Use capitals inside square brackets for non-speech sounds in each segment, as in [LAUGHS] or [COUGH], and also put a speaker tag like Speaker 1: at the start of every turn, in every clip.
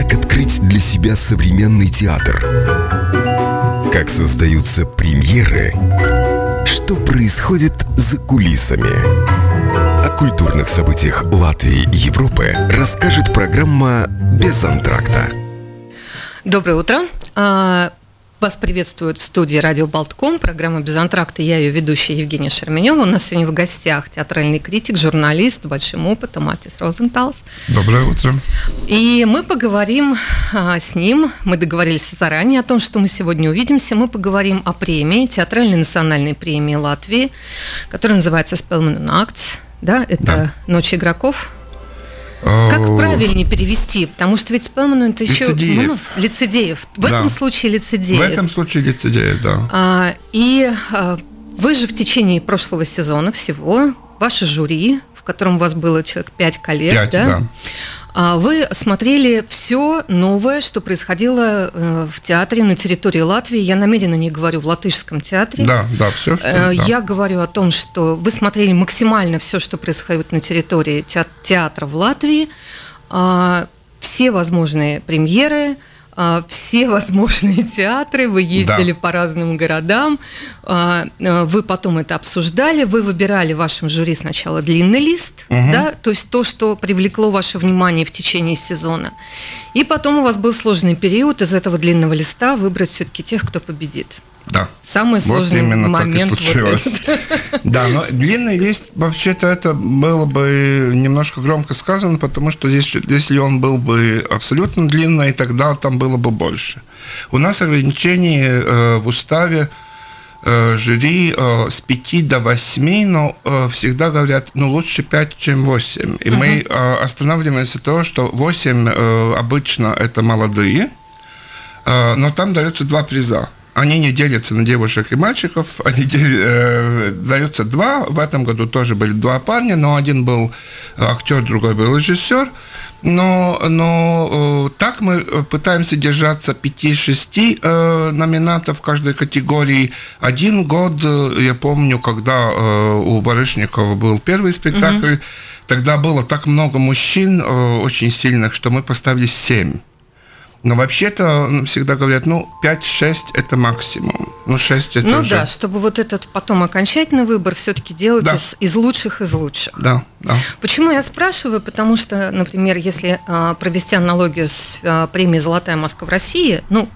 Speaker 1: Как открыть для себя современный театр? Как создаются премьеры? Что происходит за кулисами? О культурных событиях Латвии и Европы расскажет программа «Без антракта».
Speaker 2: Доброе утро. Вас приветствует в студии Радио Болтком, программа «Без антракта». Я ее ведущая Евгения Шерменева. У нас сегодня в гостях театральный критик, журналист большим опытом Атис Розенталс.
Speaker 3: Доброе утро.
Speaker 2: И мы поговорим а, с ним. Мы договорились заранее о том, что мы сегодня увидимся. Мы поговорим о премии, театральной национальной премии Латвии, которая называется «Spellman Acts». Да, это да. «Ночь игроков», как правильнее перевести? Потому что ведь Спелман это еще
Speaker 3: лицедеев. Ну,
Speaker 2: лицедеев. В да. этом случае лицедеев.
Speaker 3: В этом случае лицедеев, да.
Speaker 2: А, и а, вы же в течение прошлого сезона всего, ваше жюри, в котором у вас было человек пять коллег, 5, да? да. А вы смотрели все новое, что происходило э, в театре на территории Латвии. Я намеренно не говорю в латышском театре.
Speaker 3: Да, да, все. Что,
Speaker 2: э, да. Я говорю о том, что вы смотрели максимально все, что происходит на территории театра в Латвии. А, все возможные премьеры, все возможные театры, вы ездили да. по разным городам, а, а, вы потом это обсуждали, вы выбирали в вашем жюри сначала длинный лист, угу. да, то есть то, что привлекло ваше внимание в течение сезона. И потом у вас был сложный период из этого длинного листа выбрать все-таки тех, кто победит.
Speaker 3: Да.
Speaker 2: Самый сложный вот именно момент. Так и случилось. Вот [LAUGHS]
Speaker 3: да, но длинный лист, вообще-то это было бы немножко громко сказано, потому что если, если он был бы абсолютно длинный, тогда там было бы больше. У нас ограничение э, в уставе э, жюри э, с 5 до 8, но э, всегда говорят, ну, лучше 5, чем 8. И uh-huh. мы э, останавливаемся то, что 8 э, обычно это молодые, э, но там дается два приза они не делятся на девушек и мальчиков, они э, даются два. В этом году тоже были два парня, но один был актер, другой был режиссер. Но, но э, так мы пытаемся держаться 5-6 э, номинантов в каждой категории. Один год, э, я помню, когда э, у Барышникова был первый спектакль, угу. тогда было так много мужчин э, очень сильных, что мы поставили 7. Но вообще-то всегда говорят, ну, 5-6 это максимум. Ну, 6 это
Speaker 2: Ну
Speaker 3: уже...
Speaker 2: да, чтобы вот этот потом окончательный выбор все-таки делать да. из, из лучших из лучших.
Speaker 3: Да, да.
Speaker 2: Почему я спрашиваю? Потому что, например, если а, провести аналогию с а, премией «Золотая маска в России», ну,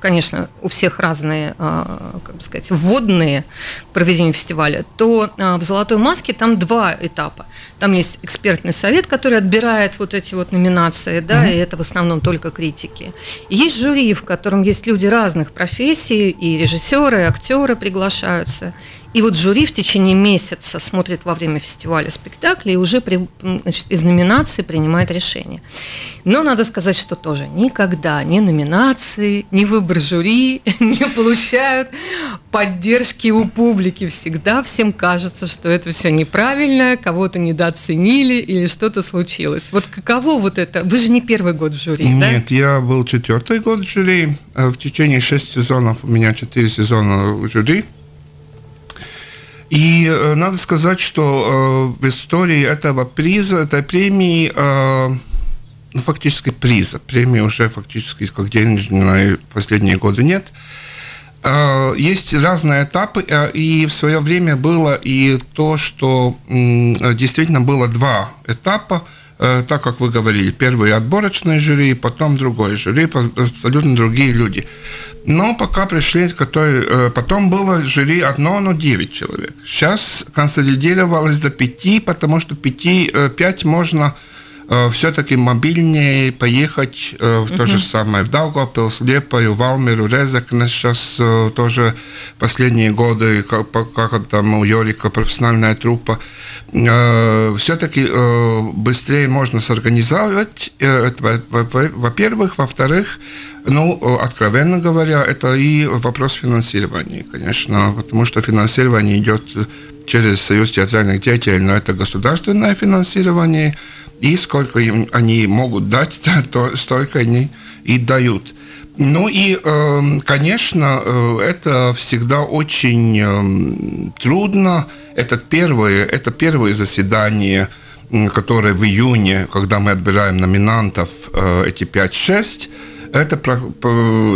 Speaker 2: конечно, у всех разные, э, как бы сказать, вводные к проведению фестиваля, то э, в «Золотой маске» там два этапа. Там есть экспертный совет, который отбирает вот эти вот номинации, да, mm-hmm. и это в основном только критики. И есть жюри, в котором есть люди разных профессий, и режиссеры, и актеры приглашаются. И вот жюри в течение месяца смотрит во время фестиваля спектакли и уже при, значит, из номинации принимает решение. Но надо сказать, что тоже никогда ни номинации, ни выбор жюри [LAUGHS] не получают поддержки у публики. Всегда всем кажется, что это все неправильно, кого-то недооценили или что-то случилось. Вот каково вот это? Вы же не первый год в жюри,
Speaker 3: Нет,
Speaker 2: да?
Speaker 3: Нет, я был четвертый год в жюри. В течение шести сезонов у меня четыре сезона в жюри. И э, надо сказать, что э, в истории этого приза, этой премии, э, ну, фактически приза, премии уже фактически как денежной последние годы нет, есть разные этапы, и в свое время было и то, что действительно было два этапа, так как вы говорили, первый отборочный жюри, потом другой жюри, абсолютно другие люди. Но пока пришли, который, э, потом было жюри одно, но 9 человек. Сейчас консолидировалось до 5, потому что 5, 5 э, можно э, все-таки мобильнее поехать в то же самое в Даугавпилс, Лепою, Валмеру, Резекне сейчас тоже последние годы, как, как там у Йорика профессиональная труппа. Все-таки быстрее можно сорганизовать, во-первых. Во-вторых, ну, э, откровенно говоря, это и вопрос финансирования, конечно, потому что финансирование идет через Союз театральных деятелей, но это государственное финансирование, и сколько им они могут дать, [LAUGHS] то столько они и дают. Ну и, эм, конечно, э, это всегда очень эм, трудно. Это первое, это первое заседание которые в июне, когда мы отбираем номинантов, эти 5-6, это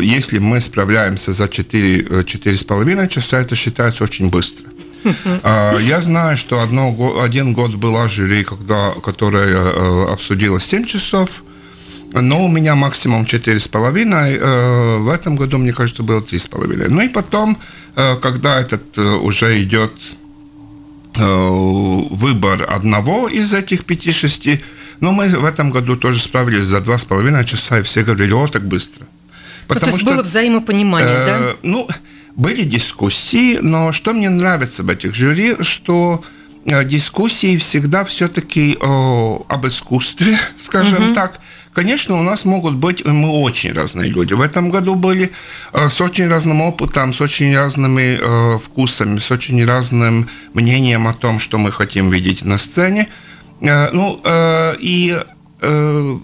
Speaker 3: если мы справляемся за 4, 4,5 часа, это считается очень быстро. А, я знаю, что одно, один год была жюри, когда, которая э, обсудила 7 часов, но у меня максимум 4,5. Э, в этом году, мне кажется, было 3,5. Ну и потом, э, когда этот уже идет выбор одного из этих 5-6, но мы в этом году тоже справились за 2,5 часа, и все говорили, о, так быстро.
Speaker 2: Потому ну, то есть что, было взаимопонимание, э, да?
Speaker 3: Ну, были дискуссии, но что мне нравится в этих жюри, что э, дискуссии всегда все-таки об искусстве, [LAUGHS] скажем угу. так. Конечно, у нас могут быть, мы очень разные люди. В этом году были э, с очень разным опытом, с очень разными э, вкусами, с очень разным мнением о том, что мы хотим видеть на сцене. Э, ну, э, и э,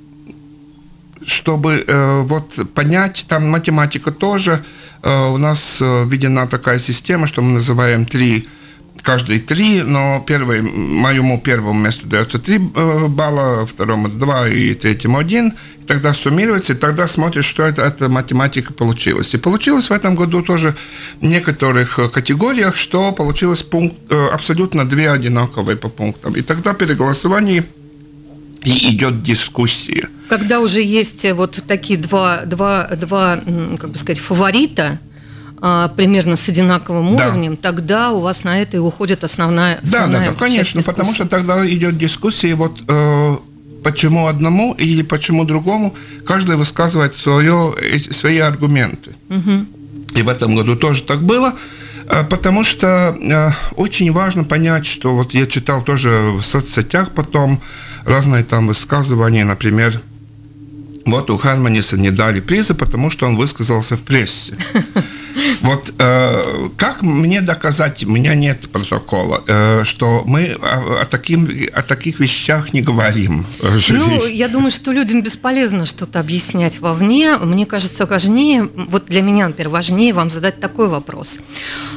Speaker 3: чтобы э, вот понять, там математика тоже – Э, у нас э, введена такая система, что мы называем три каждый три, но первый, моему первому месту дается три э, балла, второму два и третьему один. И тогда суммируется, и тогда смотришь, что это, это математика получилась. И получилось в этом году тоже в некоторых категориях, что получилось пункт, абсолютно две одинаковые по пунктам. И тогда при голосовании и идет дискуссия.
Speaker 2: Когда уже есть вот такие два, два, два как бы сказать, фаворита, а, примерно с одинаковым да. уровнем, тогда у вас на это и уходит основная, основная
Speaker 3: Да, да, да, конечно, потому что тогда идет дискуссия, вот э, почему одному или почему другому, каждый высказывает свое, свои аргументы. Угу. И в этом году тоже так было. Э, потому что э, очень важно понять, что вот я читал тоже в соцсетях потом разные там высказывания, например, вот у Хармониса не дали приза, потому что он высказался в прессе. [LAUGHS] Вот э, как мне доказать, у меня нет протокола, э, что мы о, о, таким, о таких вещах не говорим.
Speaker 2: Ну, я думаю, что людям бесполезно что-то объяснять вовне. Мне кажется, важнее, вот для меня, например, важнее вам задать такой вопрос.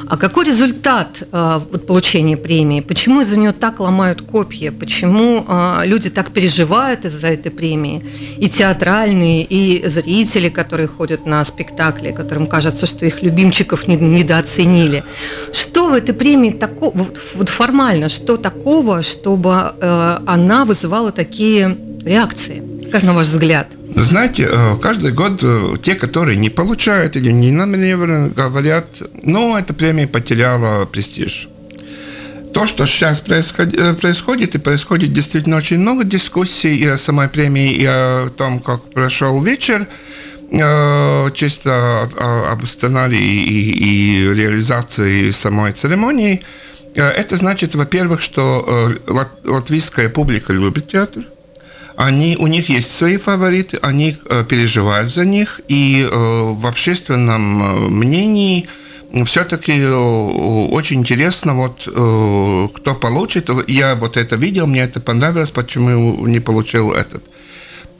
Speaker 2: А какой результат э, вот, получения премии? Почему из-за нее так ломают копья? Почему э, люди так переживают из-за этой премии? И театральные, и зрители, которые ходят на спектакли, которым кажется, что их любимчиков не, недооценили. Что в этой премии такого, вот, формально, что такого, чтобы э, она вызывала такие реакции, как на ваш взгляд?
Speaker 3: Знаете, э, каждый год э, те, которые не получают или не номинированы, говорят, ну, эта премия потеряла престиж. То, что сейчас э, происходит, и происходит действительно очень много дискуссий и о самой премии, и о том, как прошел вечер, чисто об сценарии и, и реализации самой церемонии. Это значит, во-первых, что латвийская публика любит театр, они, у них есть свои фавориты, они э, переживают за них, и э, в общественном э, мнении все-таки э, очень интересно, вот э, кто получит. Я вот это видел, мне это понравилось, почему не получил этот.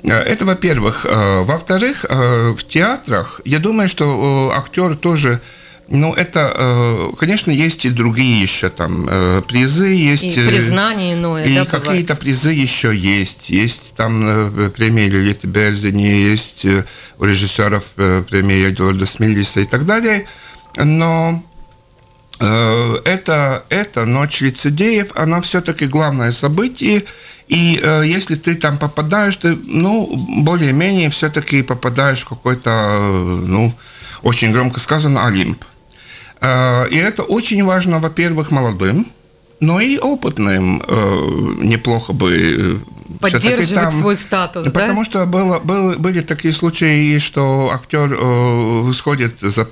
Speaker 3: Э, это, во-первых. Во-вторых, в театрах, я думаю, что актер тоже ну, это, э, конечно, есть и другие еще там э, призы, есть... И
Speaker 2: э, признание иное,
Speaker 3: И да, какие-то призы еще есть. Есть там премия Лилиты Берзини, есть у режиссеров премия Эдуарда Смилиса и так далее. Но это, это ночь лицедеев, она все-таки главное событие, и э, если ты там попадаешь, ты, ну, более-менее все-таки попадаешь в какой-то, ну, очень громко сказано, Олимп. Э, и это очень важно, во-первых, молодым, но и опытным э, неплохо бы э,
Speaker 2: поддерживать там, свой статус,
Speaker 3: потому
Speaker 2: да?
Speaker 3: что было, было, были такие случаи, что актер э, сходит за,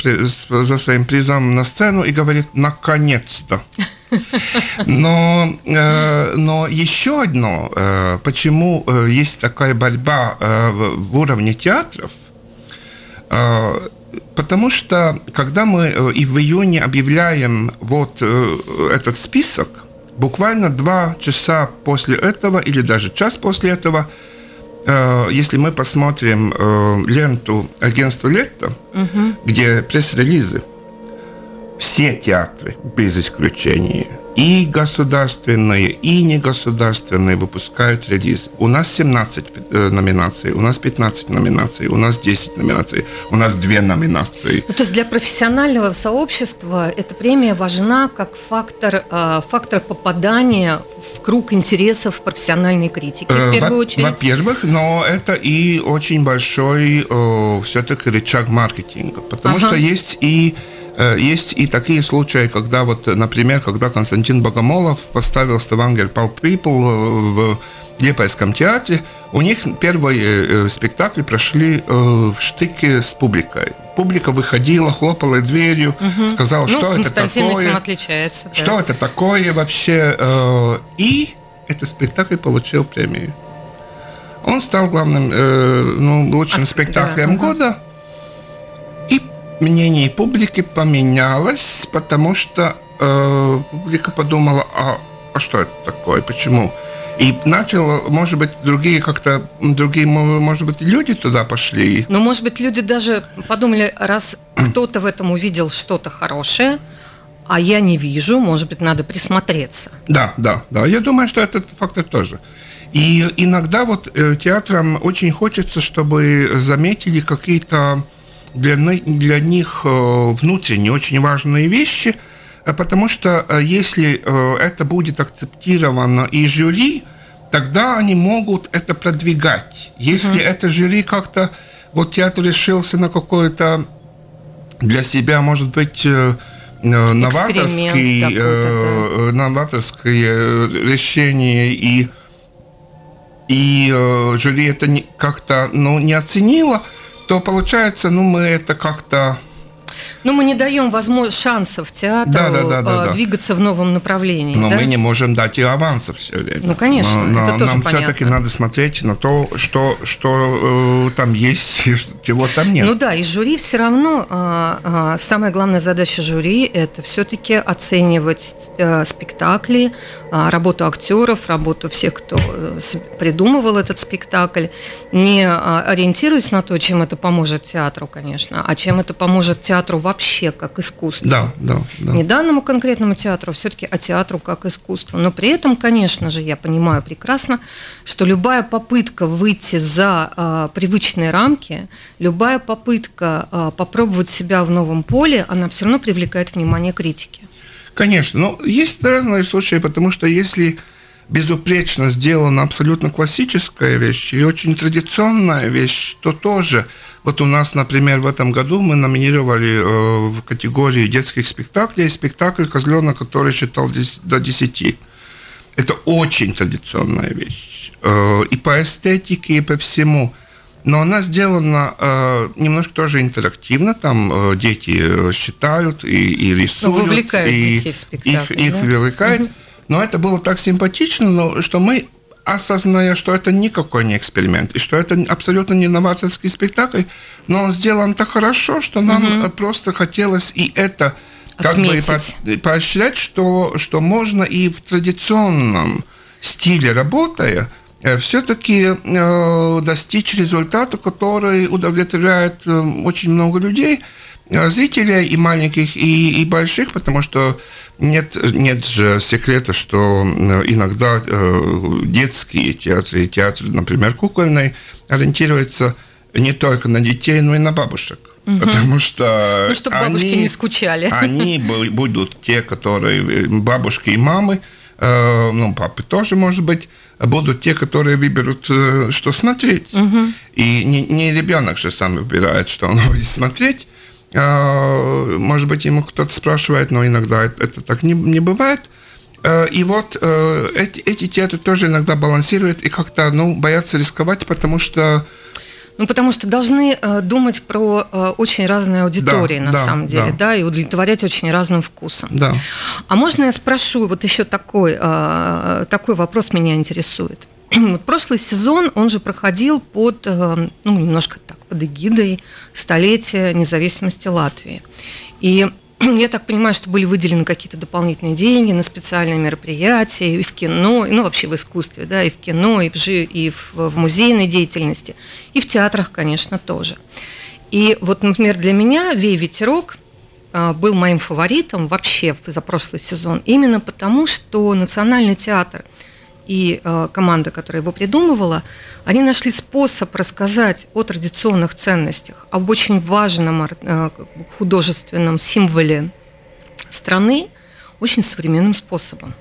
Speaker 3: за своим призом на сцену и говорит «наконец-то». [LAUGHS] Но, э, но еще одно, э, почему э, есть такая борьба в, уровне театров, Потому что, когда мы и в июне объявляем вот этот список, буквально два часа после этого или даже час после этого, если мы посмотрим ленту агентства Летта, угу. где пресс-релизы, все театры, без исключения, и государственные, и негосударственные выпускают релиз. У нас 17 э, номинаций, у нас 15 номинаций, у нас 10 номинаций, у нас 2 номинации.
Speaker 2: Ну, то есть для профессионального сообщества эта премия важна как фактор, э, фактор попадания в круг интересов профессиональной критики, в
Speaker 3: Э,
Speaker 2: первую
Speaker 3: во-
Speaker 2: очередь.
Speaker 3: Во-первых, но это и очень большой все-таки рычаг маркетинга, потому
Speaker 2: Ага.
Speaker 3: что есть и есть и такие случаи, когда вот, например, когда Константин Богомолов поставил Ставангер Pulp People э, в Лепойском театре, у них первые э, спектакли прошли э, в штыке с публикой. Публика выходила, хлопала дверью, сказала,
Speaker 2: ну,
Speaker 3: что это
Speaker 2: Константин
Speaker 3: такое.
Speaker 2: этим отличается. да.
Speaker 3: Что это такое вообще? Э, И этот спектакль получил премию. Он стал главным, э, ну, лучшим
Speaker 2: А,
Speaker 3: спектаклем
Speaker 2: да,
Speaker 3: года. Мнение публики поменялось, потому что э, публика подумала, а, а что это такое, почему? И начало, может быть, другие как-то, другие, мо- может быть, люди туда пошли.
Speaker 2: Но, может быть, люди даже подумали, раз кто-то в этом увидел что-то хорошее, а я не вижу, может быть, надо присмотреться.
Speaker 3: Да, да, да. Я думаю, что этот фактор тоже. И иногда вот э, театрам очень хочется, чтобы заметили какие-то для, для них э, внутренние очень важные вещи, э, потому что э, если это будет акцептировано и жюри, тогда они могут это продвигать. Если это жюри как-то, вот театр решился на какое-то для себя, может быть, новаторский, э, новаторское решение и и жюри это как-то ну, не оценило, то получается, ну, мы это как-то...
Speaker 2: Но мы не даем возможно, шансов театру
Speaker 3: Да, да, да, да,
Speaker 2: э,
Speaker 3: да.
Speaker 2: двигаться в новом направлении.
Speaker 3: Но
Speaker 2: да?
Speaker 3: мы не можем дать и авансов все время.
Speaker 2: Ну, конечно,
Speaker 3: Но-
Speaker 2: это
Speaker 3: но
Speaker 2: тоже
Speaker 3: Нам все-таки надо смотреть на то, что, что э, там есть, чего там нет.
Speaker 2: Ну да, и жюри все равно, а, а, самая главная задача жюри – это все-таки оценивать э, спектакли, а, работу актеров, работу всех, кто э, придумывал этот спектакль, не ориентируясь на то, чем это поможет театру, конечно, а чем это поможет театру вообще как искусству.
Speaker 3: Да, да, да.
Speaker 2: Не данному конкретному театру, все-таки а театру как искусству. Но при этом, конечно же, я понимаю прекрасно, что любая попытка выйти за а, привычные рамки, любая попытка а, попробовать себя в новом поле, она все равно привлекает внимание критики.
Speaker 3: Конечно, но есть разные случаи, потому что если безупречно сделана абсолютно классическая вещь и очень традиционная вещь, то тоже. Вот у нас, например, в этом году мы номинировали э, в категории детских спектаклей спектакль «Козленок», который считал до 10. Это очень традиционная вещь. Э, и по эстетике, и по всему. Но она сделана э, немножко тоже интерактивно. Там э, дети э, считают и, и рисуют.
Speaker 2: Ну, вовлекают
Speaker 3: и
Speaker 2: детей в спектакль,
Speaker 3: Их, их
Speaker 2: да?
Speaker 3: вовлекает. Но это было так симпатично, но, что мы, осозная, что это никакой не эксперимент, и что это абсолютно не новаторский спектакль, но он сделан так хорошо, что нам э, просто хотелось и это как бы
Speaker 2: Отметить.
Speaker 3: по- поощрять, что, что можно и в традиционном стиле работая, все-таки достичь результата, который удовлетворяет э, очень много людей, зрителей и маленьких, и, и больших, потому что нет, нет же секрета, что э, иногда э, детские театры, театр, например, кукольный, ориентируются не только на детей, но и на бабушек. Потому что
Speaker 2: Ну, чтобы бабушки
Speaker 3: они-
Speaker 2: не скучали.
Speaker 3: Они [LAUGHS] бу- будут те, которые э, бабушки и мамы, ну, папы тоже, может быть, будут те, которые выберут, что смотреть. И не, не ребенок же сам выбирает, что он [LAUGHS] будет смотреть. Э, Может быть, ему кто-то спрашивает, но иногда это, это так не, не бывает. Э, И вот э, эти, эти театры тоже иногда балансируют и как-то ну, боятся рисковать, потому что
Speaker 2: Ну, потому что должны э, думать про э, очень разные аудитории,
Speaker 3: Да,
Speaker 2: на
Speaker 3: да,
Speaker 2: самом деле,
Speaker 3: да.
Speaker 2: да. и удовлетворять очень разным вкусом.
Speaker 3: да.
Speaker 2: А можно я спрошу, вот еще такой, э, такой вопрос меня интересует. Прошлый сезон, он же проходил под, э, ну, немножко так, под эгидой столетия независимости Латвии. И [CLEARS THROAT] я так понимаю, что были выделены какие-то дополнительные деньги на специальные мероприятия и в кино, ну вообще в искусстве, да, и в кино, и в, жи, и в, в музейной деятельности, и в театрах, конечно, тоже. И вот, например, для меня «Вей, ветерок» э, был моим фаворитом вообще за прошлый сезон, именно потому, что Национальный театр и э, команда, которая его придумывала, они нашли способ рассказать о традиционных ценностях, об очень важном э, художественном символе страны очень современным способом.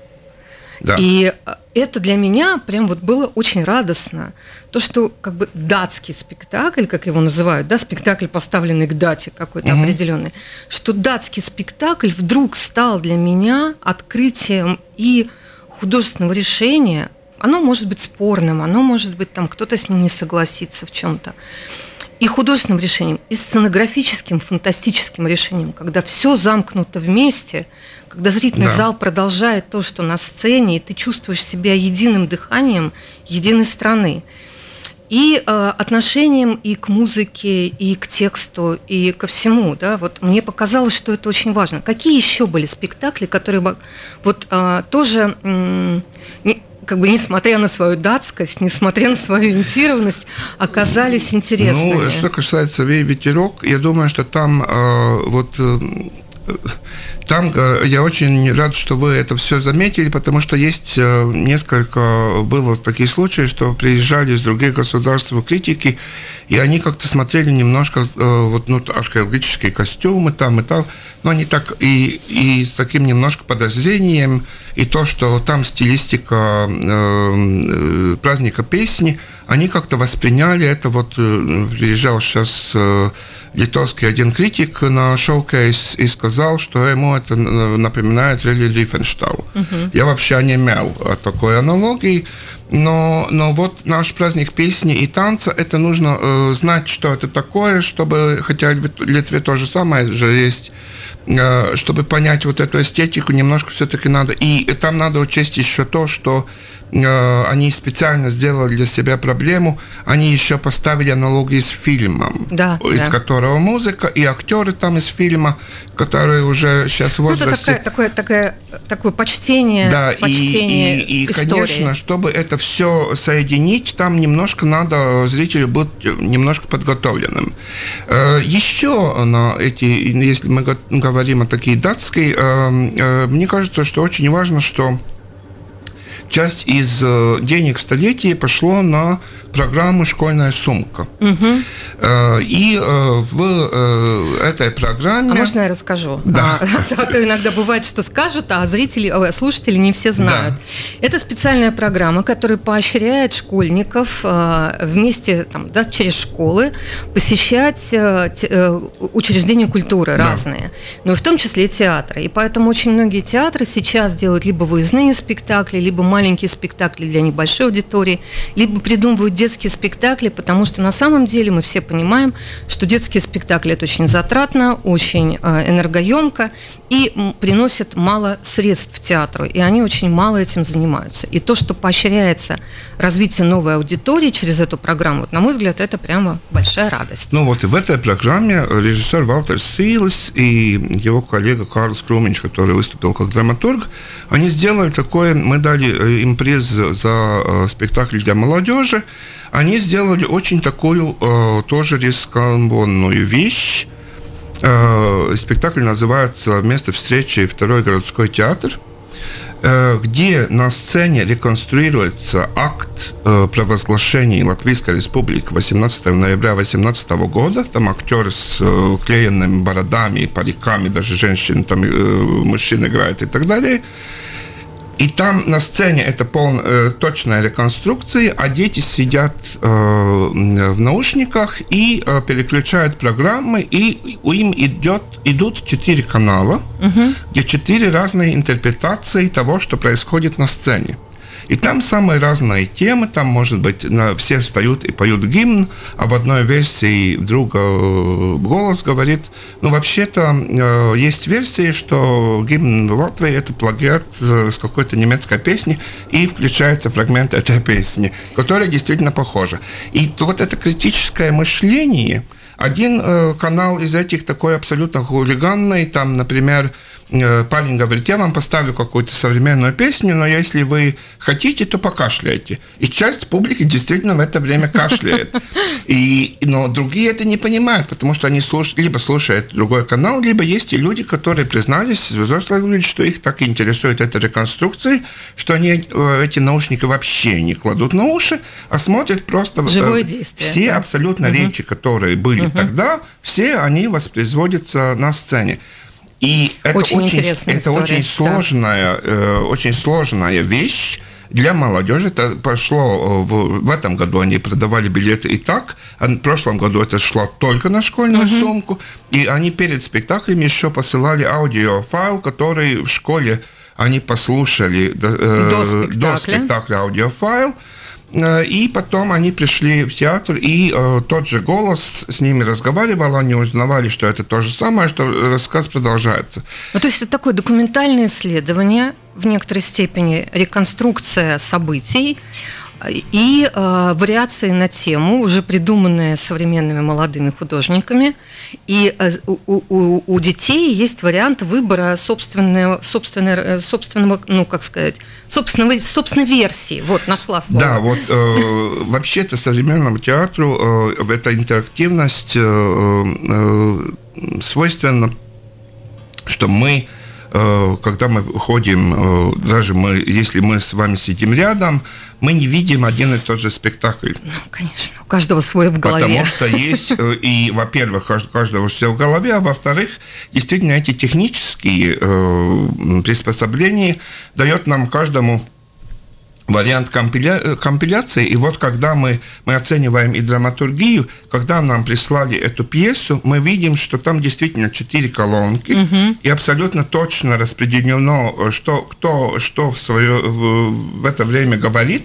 Speaker 2: Да. И э, это для меня прям вот было очень радостно. То, что как бы датский спектакль, как его называют, да, спектакль, поставленный к дате какой-то угу. определенный, что датский спектакль вдруг стал для меня открытием и художественного решения. Оно может быть спорным, оно может быть там кто-то с ним не согласится в чем-то. И художественным решением, и сценографическим, фантастическим решением, когда все замкнуто вместе – когда зрительный да. зал продолжает то, что на сцене, и ты чувствуешь себя единым дыханием единой страны. И э, отношением и к музыке, и к тексту, и ко всему. Да? Вот мне показалось, что это очень важно. Какие еще были спектакли, которые вот э, тоже э, не, как бы несмотря на свою датскость, несмотря на свою ориентированность, оказались интересными.
Speaker 3: Ну, что касается «Вей ветерок», я думаю, что там э, вот э, там э, я очень рад, что вы это все заметили, потому что есть э, несколько, было такие случаи, что приезжали из других государств критики, и они как-то смотрели немножко, э, вот, ну, археологические костюмы там и так, но они так и, и с таким немножко подозрением, и то, что там стилистика э, праздника песни, они как-то восприняли это, вот приезжал сейчас литовский один критик на шоу-кейс и сказал, что ему это напоминает Релли Рифенштау. Uh-huh. Я вообще не имел такой аналогии, но, но вот наш праздник песни и танца, это нужно э, знать, что это такое, чтобы, хотя в Литве то же самое же есть, э, чтобы понять вот эту эстетику, немножко все-таки надо. И там надо учесть еще то, что Э, они специально сделали для себя проблему, они еще поставили аналогии с фильмом, да, из да. которого музыка, и актеры там из фильма, которые уже сейчас в возрасте... Ну,
Speaker 2: это такое, такое, такое, такое почтение,
Speaker 3: да,
Speaker 2: почтение
Speaker 3: и, и, и конечно, чтобы это все соединить, там немножко надо зрителю быть немножко подготовленным. Э, еще на эти, если мы говорим о такие датской, э, мне кажется, что очень важно, что часть из э, денег столетия пошло на программу «Школьная сумка». Угу. И э, в этой программе...
Speaker 2: А можно я расскажу?
Speaker 3: Да.
Speaker 2: А, [LAUGHS] то иногда бывает, что скажут, а зрители, слушатели не все знают. Да. Это специальная программа, которая поощряет школьников вместе, там, да, через школы посещать учреждения культуры да. разные, но в том числе театры. И поэтому очень многие театры сейчас делают либо выездные спектакли, либо маленькие спектакли для небольшой аудитории, либо придумывают детские спектакли, потому что на самом деле мы все понимаем, что детские спектакли это очень затратно, очень э, энергоемко и приносит мало средств театру, и они очень мало этим занимаются. И то, что поощряется развитие новой аудитории через эту программу, вот, на мой взгляд, это прямо большая радость.
Speaker 3: Ну вот и в этой программе режиссер Валтер Силес и его коллега Карлс Круминч, который выступил как драматург, они сделали такое, мы дали э, им приз за э, спектакль для молодежи, они сделали очень такую э, тоже рискованную вещь. Э, спектакль называется «Место встречи. Второй городской театр», э, где на сцене реконструируется акт э, провозглашения Латвийской Республики 18 ноября 18 года. Там актеры с э, клеенными бородами, париками, даже женщины, там э, мужчин играют и так далее – и там на сцене это полная э, точная реконструкция, а дети сидят э, в наушниках и э, переключают программы, и у им идет, идут четыре канала, угу. где четыре разные интерпретации того, что происходит на сцене. И там самые разные темы, там, может быть, все встают и поют гимн, а в одной версии друг э, голос говорит, ну, вообще-то э, есть версии, что гимн Латвии – это плагиат с какой-то немецкой песни, и включается фрагмент этой песни, которая действительно похожа. И вот это критическое мышление – один э, канал из этих такой абсолютно хулиганный, там, например, э, парень говорит, я вам поставлю какую-то современную песню, но если вы хотите, то покашляйте. И часть публики действительно в это время кашляет. И, но другие это не понимают, потому что они слуш, либо слушают другой канал, либо есть и люди, которые признались, взрослые люди, что их так интересует эта реконструкция, что они э, эти наушники вообще не кладут на уши, а смотрят просто...
Speaker 2: Живое действие.
Speaker 3: Все да? абсолютно угу. речи, которые были угу. тогда, все они воспроизводятся на сцене. И это очень, очень, это история, очень сложная, да. э, очень сложная вещь для молодежи. Это пошло э, в, в этом году они продавали билеты и так, а в прошлом году это шло только на школьную угу. сумку, и они перед спектаклем еще посылали аудиофайл, который в школе они послушали э, до спектакля, до спектакля аудиофайл. Э, и потом они пришли в театр, и э, тот же голос с ними разговаривал, они узнавали, что это то же самое, что рассказ продолжается.
Speaker 2: Ну, то есть это такое документальное исследование, в некоторой степени реконструкция событий, и э, вариации на тему, уже придуманные современными молодыми художниками. И э, у, у, у детей есть вариант выбора собственного, собственного, э, собственного ну, как сказать, собственного, собственной версии. Вот, нашла слово.
Speaker 3: Да, вот э, [LAUGHS] вообще-то современному театру э, эта интерактивность э, э, свойственна, что мы Э, когда мы ходим, э, даже мы, если мы с вами сидим рядом, мы не видим один и тот же спектакль.
Speaker 2: Ну, конечно, у каждого свой в голове.
Speaker 3: Потому что есть, э, и, во-первых, у каждого все в голове, а во-вторых, действительно, эти технические приспособления дают нам каждому вариант компиля... Э, компиляции. И вот когда мы, мы оцениваем и драматургию, когда нам прислали эту пьесу, мы видим, что там действительно четыре колонки, угу. и абсолютно точно распределено, э, что, кто что в, свое, в, в это время говорит,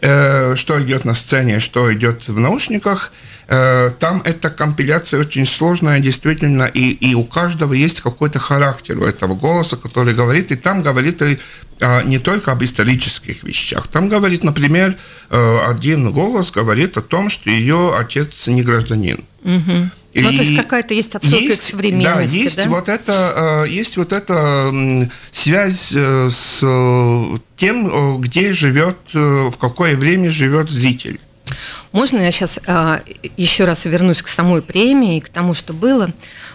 Speaker 3: э, что идет на сцене, что идет в наушниках. Э, там эта компиляция очень сложная, действительно, и, и у каждого есть какой-то характер у этого голоса, который говорит, и там говорит и а, не только об исторических вещах. Там говорит, например, э, один голос говорит о том, что ее отец не гражданин.
Speaker 2: Угу. И ну, то есть какая-то есть отсылка есть, к современности,
Speaker 3: да? Есть
Speaker 2: да?
Speaker 3: вот это, э, есть вот эта связь с тем, где живет, в какое время живет зритель.
Speaker 2: Можно я сейчас а, еще раз вернусь к самой премии и к тому, что было?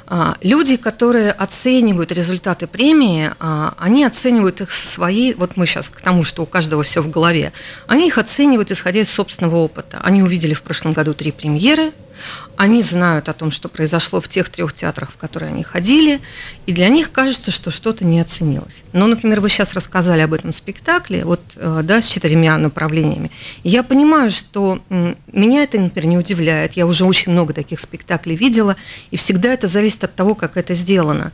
Speaker 2: А, люди, которые оценивают результаты премии, а, они оценивают их со своей, вот мы сейчас к тому, что у каждого все в голове, они их оценивают исходя из собственного опыта. Они увидели в прошлом году три премьеры, они знают о том, что произошло в тех трех театрах, в которые они ходили, и для них кажется, что что-то не оценилось. Но, например, вы сейчас рассказали об этом спектакле, вот, э, да, с четырьмя направлениями. я понимаю, что меня это, например, не удивляет. Я уже очень много таких спектаклей видела, и всегда это зависит от того, как это сделано.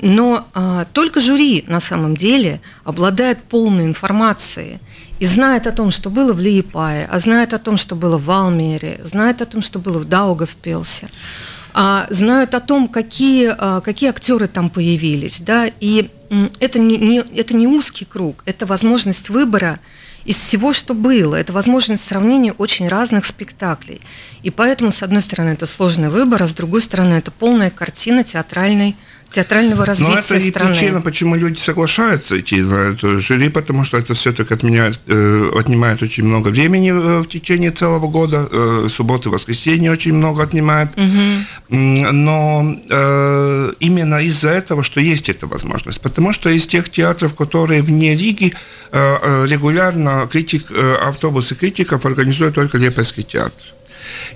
Speaker 2: Но а, только жюри на самом деле обладает полной информацией и знает о том, что было в Лиепае, а знает о том, что было в Алмере, знает о том, что было в Даугавпилсе, а, знают о том, какие, а, какие актеры там появились. Да? И это не, не, это не узкий круг, это возможность выбора из всего, что было. Это возможность сравнения очень разных спектаклей. И поэтому, с одной стороны, это сложный выбор, а с другой стороны, это полная картина театральной театрального развития Но
Speaker 3: это и
Speaker 2: страны.
Speaker 3: причина, почему люди соглашаются идти на это жюри, потому что это все-таки отменяет, э, отнимает очень много времени э, в течение целого года, э, субботы, воскресенье очень много отнимает. Угу. Но э, именно из-за этого, что есть эта возможность, потому что из тех театров, которые вне Риги, э, регулярно критик, э, автобусы критиков организует только Лепойский театр.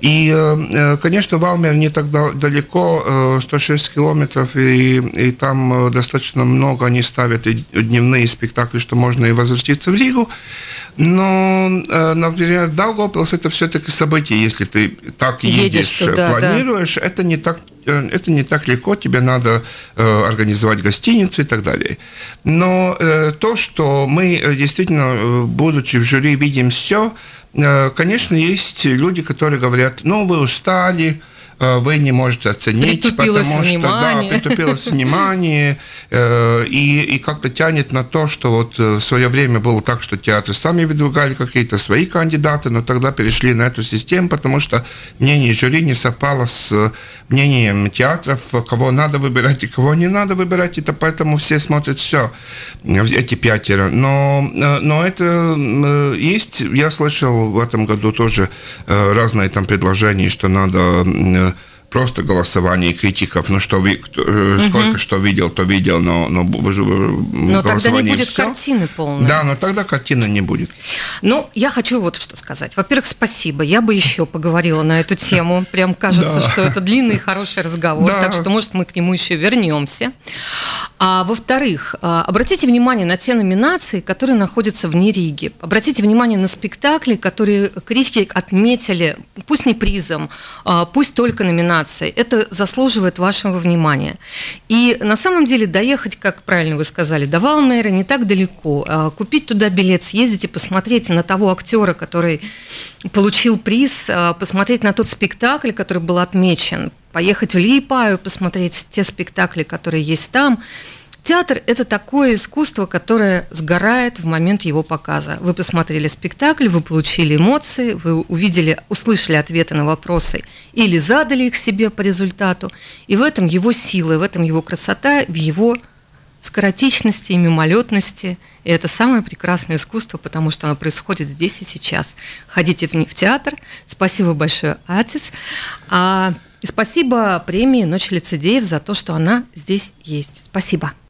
Speaker 3: И, э, э, конечно, Валмер не так далеко, 106 э, километров, и, и там достаточно много они ставят и дневные спектакли, что можно и возвратиться в Ригу. Но, например, Даугавпилс – это все-таки событие, если ты так едешь, едешь туда, планируешь, да. это не так это не так легко, тебе надо э, организовать гостиницу и так далее. Но э, то, что мы действительно, будучи в жюри, видим все, конечно, есть люди, которые говорят, ну, вы устали, вы не можете оценить,
Speaker 2: притупилось
Speaker 3: потому
Speaker 2: внимание.
Speaker 3: что да, притупилось внимание, и, и как-то тянет на то, что вот в свое время было так, что театры сами выдвигали какие-то свои кандидаты, но тогда перешли на эту систему, потому что мнение жюри не совпало с мнением театров, кого надо выбирать и кого не надо выбирать, это поэтому все смотрят все, эти пятеро. Но, но это есть, я слышал в этом году тоже разные там предложения, что надо просто голосование критиков, ну что э, сколько угу. что видел, то видел, но, но,
Speaker 2: но тогда не будет все. картины полной.
Speaker 3: Да, но тогда картины не будет.
Speaker 2: Ну, я хочу вот что сказать. Во-первых, спасибо. Я бы еще поговорила на эту тему. Прям кажется, да. что это длинный и хороший разговор, да. так что, может, мы к нему еще вернемся. А во-вторых, а, обратите внимание на те номинации, которые находятся вне Риги. Обратите внимание на спектакли, которые критики отметили, пусть не призом, а, пусть только номинацией информации. Это заслуживает вашего внимания. И на самом деле доехать, как правильно вы сказали, до Валмейра не так далеко. А купить туда билет, съездить и посмотреть на того актера, который получил приз, а посмотреть на тот спектакль, который был отмечен, поехать в Липаю, посмотреть те спектакли, которые есть там – Театр – это такое искусство, которое сгорает в момент его показа. Вы посмотрели спектакль, вы получили эмоции, вы увидели, услышали ответы на вопросы или задали их себе по результату. И в этом его сила, в этом его красота, в его скоротечности и мимолетности. И это самое прекрасное искусство, потому что оно происходит здесь и сейчас. Ходите в, в театр. Спасибо большое, Атис. А, и спасибо премии «Ночь лицедеев» за то, что она здесь есть. Спасибо.